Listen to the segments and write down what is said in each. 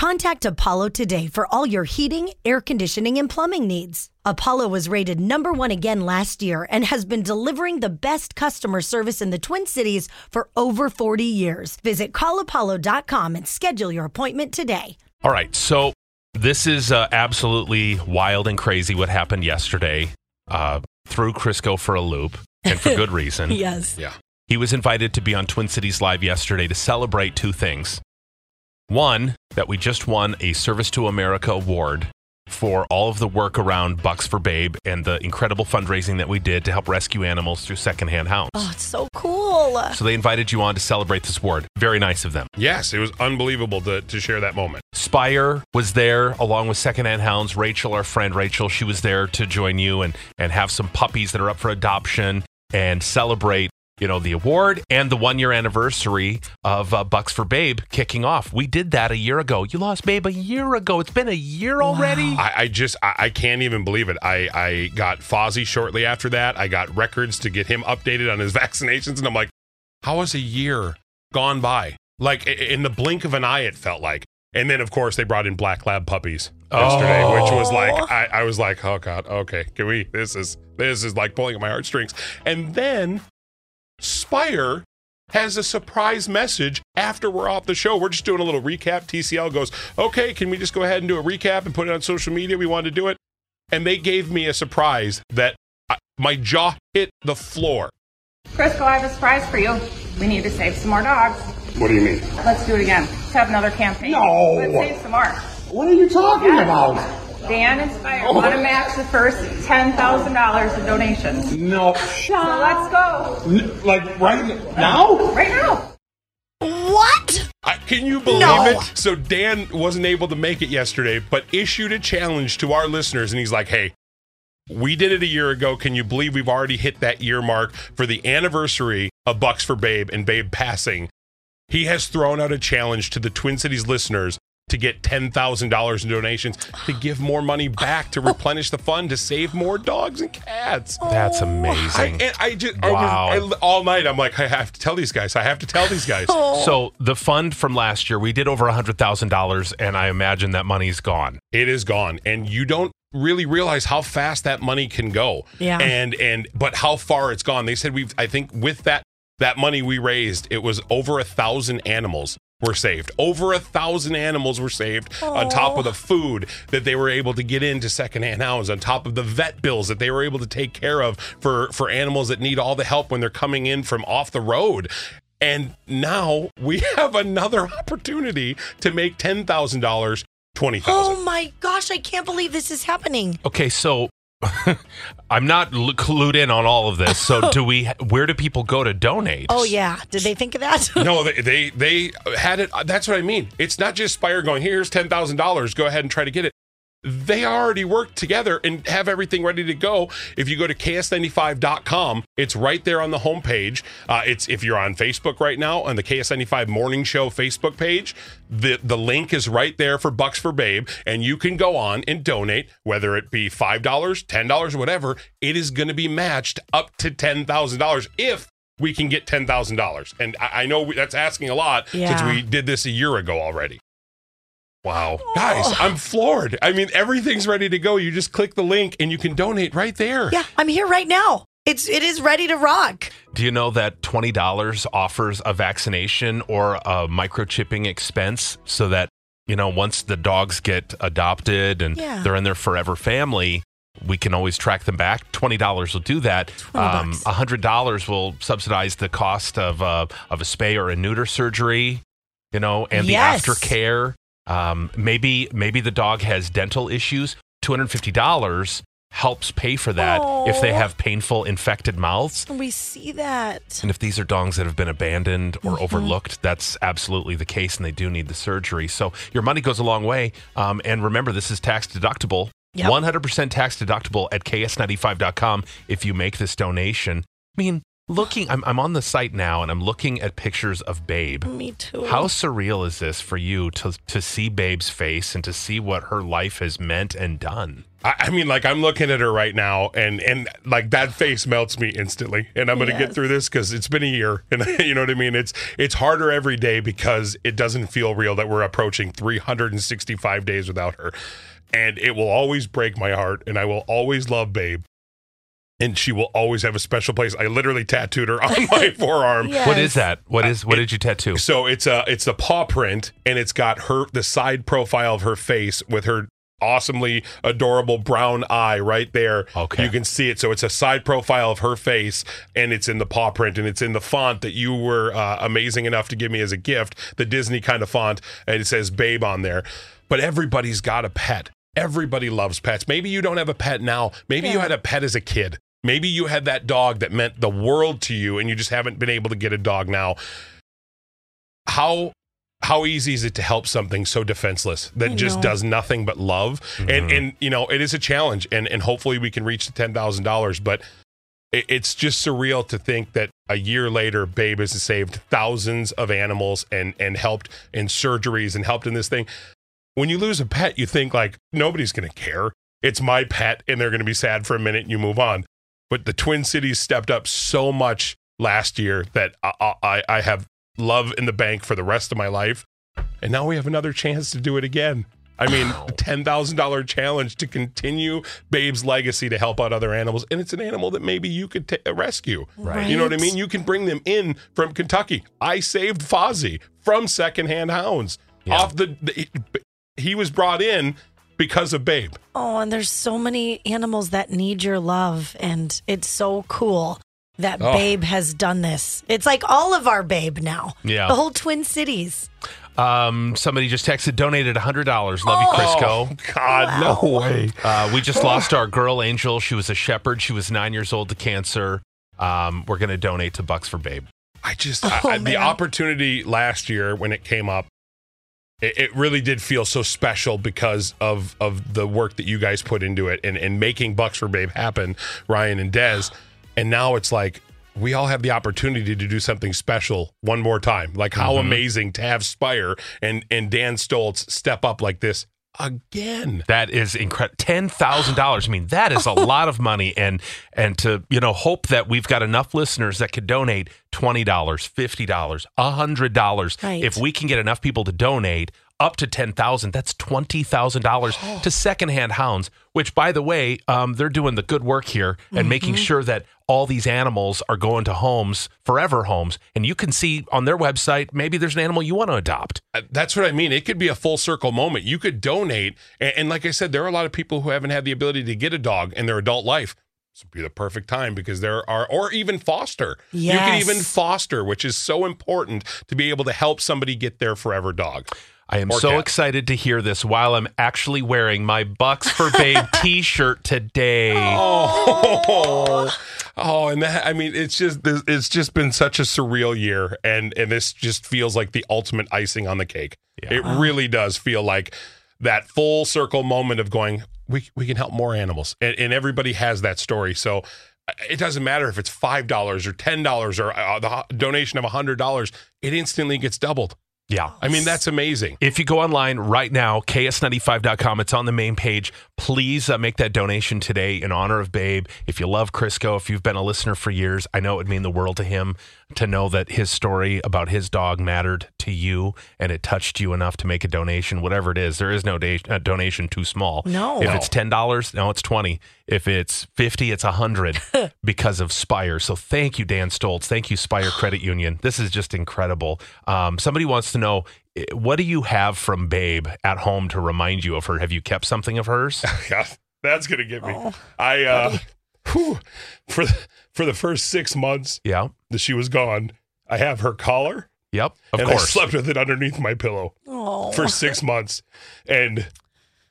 Contact Apollo today for all your heating, air conditioning, and plumbing needs. Apollo was rated number one again last year and has been delivering the best customer service in the Twin Cities for over 40 years. Visit callapollo.com and schedule your appointment today. All right, so this is uh, absolutely wild and crazy what happened yesterday. Uh, threw Crisco for a loop, and for good reason. Yes. Yeah. He was invited to be on Twin Cities Live yesterday to celebrate two things. One, that we just won a Service to America award for all of the work around Bucks for Babe and the incredible fundraising that we did to help rescue animals through secondhand hounds. Oh, it's so cool. So they invited you on to celebrate this award. Very nice of them. Yes, it was unbelievable to, to share that moment. Spire was there along with Secondhand Hounds. Rachel, our friend Rachel, she was there to join you and, and have some puppies that are up for adoption and celebrate, you know, the award and the one year anniversary of uh, Bucks for Babe kicking off. We did that a year ago. You lost Babe a year ago. It's been a year already. I, I just I, I can't even believe it. I, I got Fozzie shortly after that. I got records to get him updated on his vaccinations, and I'm like, how has a year gone by? Like in the blink of an eye, it felt like. And then, of course, they brought in black lab puppies yesterday, which was like I, I was like, oh god, okay, can we? This is this is like pulling at my heartstrings. And then Spire has a surprise message after we're off the show. We're just doing a little recap. TCL goes, okay, can we just go ahead and do a recap and put it on social media? We wanted to do it. And they gave me a surprise that I, my jaw hit the floor. Crisco, I have a surprise for you. We need to save some more dogs. What do you mean? Let's do it again. Let's have another campaign. No. Let's save some more. What are you talking Yeah. about? Dan and Spire oh. want to match the first $10,000 in donations. No. So let's go. N- like right now? Right now. What? I, can you believe No. it? So Dan wasn't able to make it yesterday, but issued a challenge to our listeners, and he's like, "Hey, we did it a year ago. Can you believe we've already hit that year mark for the anniversary of Bucks for Babe and Babe passing?" He has thrown out a challenge to the Twin Cities listeners to get ten thousand dollars in donations to give more money back to replenish the fund to save more dogs and cats. That's oh, I, amazing. and I just Wow. I was, I, all night. I'm like, I have to tell these guys. I have to tell these guys. Oh. so the fund from last year, we did over $100,000, and I imagine that money's gone. it is gone and you don't really realize how fast that money can go Yeah. and and but how far it's gone they said we've i think with that that money we raised it was over a thousand animals were saved. Over a thousand animals were saved on top of the food that they were able to get into secondhand hounds on top of the vet bills that they were able to take care of for for animals that need all the help when they're coming in from off the road. And now we have another opportunity to make $10,000 20,000 Oh my gosh, I can't believe this is happening. Okay, so I'm not l- clued in on all of this. So do we? Where do people go to donate? Oh, yeah. Did they think of that? No, they, they they had it. Uh, that's what I mean. It's not just Spire going here's ten thousand dollars. Go ahead and try to get it. They already work together and have everything ready to go. If you go to ks95.com, it's right there on the homepage. Uh, it's if you're on Facebook right now on the KS95 Morning Show Facebook page, the the link is right there for Bucks for Babe, and you can go on and donate, whether it be five dollars, ten dollars, whatever. It is going to be matched up to ten thousand dollars if we can get ten thousand dollars. And I, I know we, that's asking a lot since we did this a year ago already. Wow, guys, I'm floored. I mean, everything's ready to go. You just click the link and you can donate right there. yeah, I'm here right now. It's it is ready to rock. Do you know that twenty dollars offers a vaccination or a microchipping expense, so that you know once the dogs get adopted and Yeah. they're in their forever family, we can always track them back. Twenty dollars will do that. 20 Um, hundred dollars will subsidize the cost of uh, of a spay or a neuter surgery. You know, and Yes. the aftercare. Um, maybe maybe the dog has dental issues. Two hundred fifty dollars helps pay for that if they have painful infected mouths. We see that. And if these are dogs that have been abandoned or Mm-hmm. overlooked, that's absolutely the case, and they do need the surgery. So your money goes a long way. Um, and remember, this is tax deductible. Yep. 100% tax deductible at ks95.com if you make this donation. I mean, looking, I'm, I'm on the site now and I'm looking at pictures of Babe. Me too. How surreal is this for you to to see Babe's face and to see what her life has meant and done? I, I mean, like I'm looking at her right now, and and like that face melts me instantly. And I'm going to get through this because it's been a year, and you know what I mean. It's it's harder every day because it doesn't feel real that we're approaching 365 days without her, and it will always break my heart, and I will always love Babe. And she will always have a special place. I literally tattooed her on my forearm. Yes. What is that? What is what did you tattoo? So it's a it's a paw print, and it's got her the side profile of her face with her awesomely adorable brown eye right there. Okay. you can see it. So it's a side profile of her face, and it's in the paw print, and it's in the font that you were uh, amazing enough to give me as a gift, the Disney kind of font, and it says "Babe" on there. But everybody's got a pet. Everybody loves pets. Maybe you don't have a pet now. Maybe you had a pet as a kid. Maybe you had that dog that meant the world to you, and you just haven't been able to get a dog now. How how easy is it to help something so defenseless that I just know. does nothing but love? And mm-hmm. and you know it is a challenge and and hopefully we can reach the ten thousand dollars but it, it's just surreal to think that a year later babe has saved thousands of animals and and helped in surgeries and helped in this thing. When you lose a pet you think like nobody's going to care. It's my pet and they're going to be sad for a minute and you move on but the twin cities stepped up so much last year that I, I, I have love in the bank for the rest of my life. And now we have another chance to do it again. I mean, a $10,000 challenge to continue Babe's legacy to help out other animals. And it's an animal that maybe you could ta- uh, rescue. Right. You know what I mean? You can bring them in from Kentucky. I saved Fozzie from secondhand hounds. Yeah. Off the, the, he was brought in because of Babe. Oh, and there's so many animals that need your love, and it's so cool that Oh. Babe has done this. It's like all of our Babe now. Yeah. The whole Twin Cities. Um, somebody just texted, donated hundred dollars. Love you, Crisco. Oh, God, no way. Uh, we just lost our girl Angel. She was a shepherd. She was nine years old to cancer. Um, we're going to donate to Bucks for Babe. I just Oh, I, the opportunity last year when it came up, it, it really did feel so special because of of the work that you guys put into it and and making Bucks for Babe happen, Ryan and Dez, and now it's like. We all have the opportunity to do something special one more time. Like how mm-hmm. amazing to have Spire and and Dan Stoltz step up like this again. That is incredible. Ten thousand dollars. I mean, that is a lot of money, and and to you know hope that we've got enough listeners that could donate twenty dollars, fifty dollars, hundred dollars. Right. If we can get enough people to donate up to ten thousand, that's twenty thousand dollars to secondhand hounds. Which, by the way, um, they're doing the good work here and making sure that all these animals are going to homes, forever homes, and you can see on their website maybe there's an animal you want to adopt. Uh, That's what I mean. It could be a full circle moment. You could donate, and, and like I said, there are a lot of people who haven't had the ability to get a dog in their adult life. This would be the perfect time because there are, or even foster. You can even foster, which is so important to be able to help somebody get their forever dog. I am so cat. excited to hear this while I'm actually wearing my Bucks for Babe t-shirt today. Oh, oh, and that I mean, it's just this- it's just been such a surreal year, and and this just feels like the ultimate icing on the cake. It really does feel like that full circle moment of going, we we can help more animals, and, and everybody has that story. So it doesn't matter if it's five dollars or ten dollars or uh, the donation of a hundred dollars, it instantly gets doubled. Yeah. I mean, that's amazing. If you go online right now, ks95.com, it's on the main page. Please uh, make that donation today in honor of Babe. If you love Crisco, if you've been a listener for years, I know it would mean the world to him to know that his story about his dog mattered to you and it touched you enough to make a donation, whatever it is. There is no da- uh, donation too small. No. If it's $10, no, it's 20 If it's 50 it's 100 because of Spire. So thank you, Dan Stoltz. Thank you, Spire Credit Union. This is just incredible. Um, somebody wants to know eh, what do you have from Babe at home to remind you of her? Have you kept something of hers? Yeah, that's gonna get me. Oh, I uh, whew, for the, for the first six months yeah. that she was gone, I have her collar, Yep. Of and I course. slept with it underneath my pillow Oh. for six months, and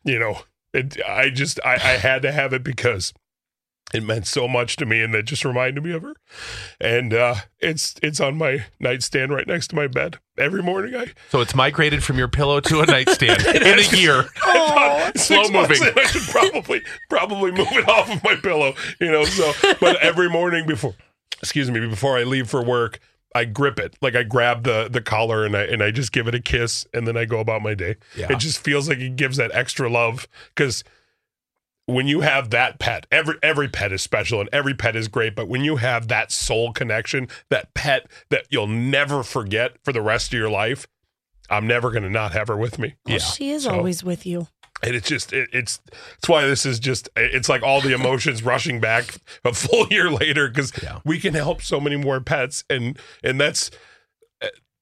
you know, it, I just I, I had to have it because it meant so much to me, and that just reminded me of her. And uh, it's it's on my nightstand right next to my bed every morning. I So it's migrated from your pillow to a nightstand in a year. Oh, Slow moving. I should probably probably move it off of my pillow, you know. So, but every morning before excuse me, before I leave for work, I grip it. Like I grab the the collar and I and I just give it a kiss and then I go about my day. Yeah. It just feels like it gives that extra love because when you have that pet, every every pet is special and every pet is great, but when you have that soul connection, that pet that you'll never forget for the rest of your life, I'm never going to not have her with me. Oh, well, she is So- always with you. And it's just it, it's it's why this is just it's like all the emotions rushing back a full year later because Yeah. we can help so many more pets and and that's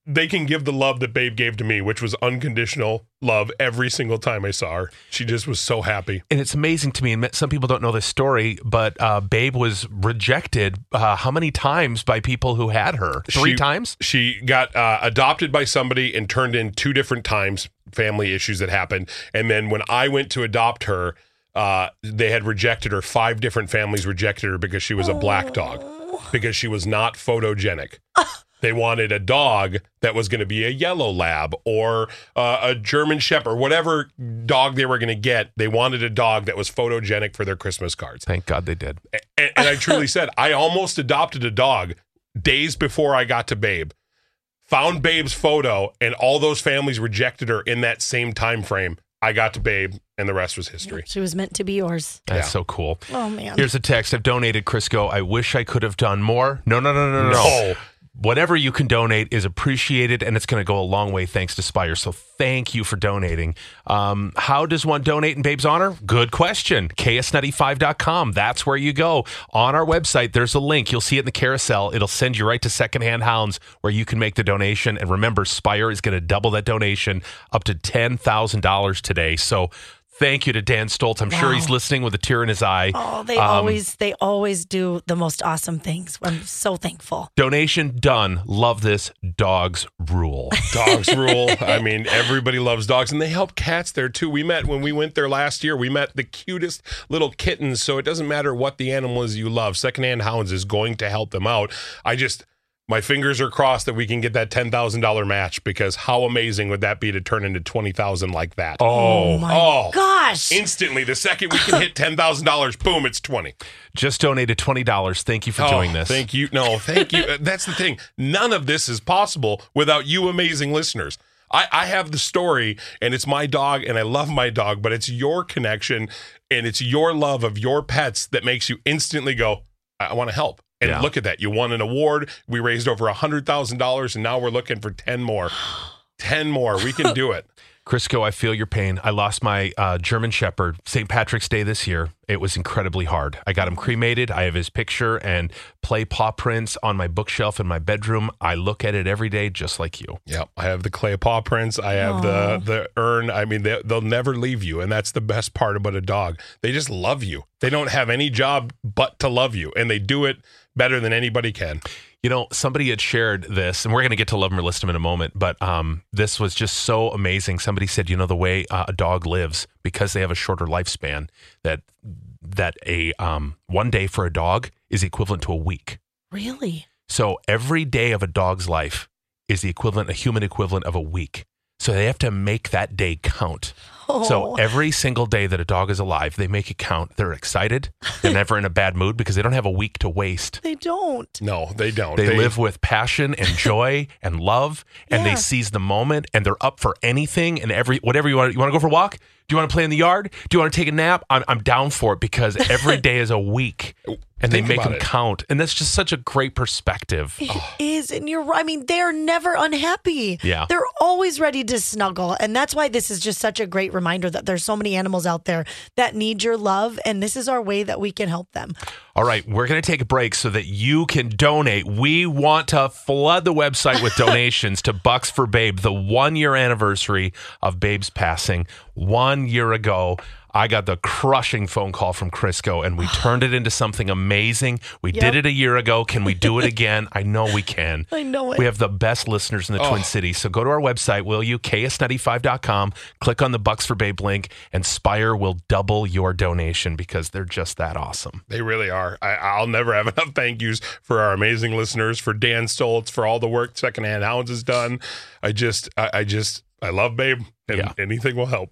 they can give the love that Babe gave to me, which was unconditional love every single time I saw her. She just was so happy. And it's amazing to me, and some people don't know this story, but uh, Babe was rejected uh, how many times by people who had her? Three She- times? She got uh, adopted by somebody and turned in two different times, family issues that happened. And then when I went to adopt her, uh, they had rejected her. Five different families rejected her because she was a black dog, because she was not photogenic. They wanted a dog that was going to be a yellow lab or uh, a German Shepherd, whatever dog they were going to get. They wanted a dog that was photogenic for their Christmas cards. Thank God they did. And, and I truly said, I almost adopted a dog days before I got to Babe. Found Babe's photo, and all those families rejected her in that same time frame. I got to Babe, and the rest was history. She was meant to be yours. That's Yeah. so cool. Oh man. Here's a text. I've donated Crisco. I wish I could have done more. No, no, no, no, no. No. Whatever you can donate is appreciated, and it's going to go a long way thanks to Spire. So thank you for donating. Um, how does one donate in Babe's honor? Good question. KS95.com. That's where you go. On our website, there's a link. You'll see it in the carousel. It'll send you right to Secondhand Hounds where you can make the donation. And remember, Spire is going to double that donation up to $10,000 today. So thank you to Dan Stoltz. I'm sure he's listening with a tear in his eye. Oh, they Um, always they always do the most awesome things. I'm so thankful. Donation done. Love this. Dogs rule. Dogs rule. I mean, everybody loves dogs, and they help cats there too. We met when we went there last year. We met the cutest little kittens. So it doesn't matter what the animal is you love. Secondhand Hounds is going to help them out. I just. My fingers are crossed that we can get that ten thousand dollar match because how amazing would that be to turn into twenty thousand like that? Oh, oh my oh. gosh. Instantly, the second we can hit ten thousand dollars, boom, it's twenty. just donated $20. Thank you for Oh, doing this. Thank you. No, thank you. That's the thing. None of this is possible without you amazing listeners. I, I have the story and it's my dog and I love my dog, but it's your connection and it's your love of your pets that makes you instantly go, I, want to help. And Yeah. look at that. You won an award. We raised over a $100,000 and now we're looking for 10 more. 10 more. We can do it. Crisco, I feel your pain. I lost my uh, German Shepherd St. Patrick's Day this year. It was incredibly hard. I got him cremated. I have his picture and play paw prints on my bookshelf in my bedroom. I look at it every day, just like you. Yep, I have the clay paw prints. I have the the urn. I mean, they, they'll never leave you, and that's the best part about a dog. They just love you. They don't have any job but to love you, and they do it better than anybody can. You know, somebody had shared this, and we're going to get to love 'em or list 'em in a moment, but um, this was just so amazing. Somebody said, you know, the way uh, a dog lives because they have a shorter lifespan, that that a um, one day for a dog is equivalent to a week. really? So every day of a dog's life is the equivalent, a human equivalent of a week. So they have to make that day count. So Oh. every single day that a dog is alive, they make it count. They're excited. They're never in a bad mood because they don't have a week to waste. They don't. No, they don't. They, live with passion and joy and love, and Yeah. they seize the moment, and they're up for anything and every whatever you want. You want to go for a walk? Do you want to play in the yard? Do you want to take a nap? I'm, I'm down for it because every day is a week, and they make them it. count, and that's just such a great perspective. It oh. is, and you're i mean, they're never unhappy. Yeah. They're always ready to snuggle. And that's why this is just such a great reminder that there's so many animals out there that need your love. And this is our way that we can help them. All right, we're going to take a break so that you can donate. We want to flood the website with donations to Bucks for Babe, the one year anniversary of Babe's passing. One year ago, I got the crushing phone call from Crisco and we turned it into something amazing. We Yep. did it a year ago. Can we do it again? I know we can. I know it. We have the best listeners in the Twin oh. Cities. So go to our website, will you? KS95.com. Click on the Bucks for Babe link, and Spire will double your donation because they're just that awesome. They really are. I, I'll never have enough thank yous for our amazing listeners, for Dan Stoltz, for all the work Secondhand Hounds has done. I just, I, I just, I love Babe, and Yeah. anything will help.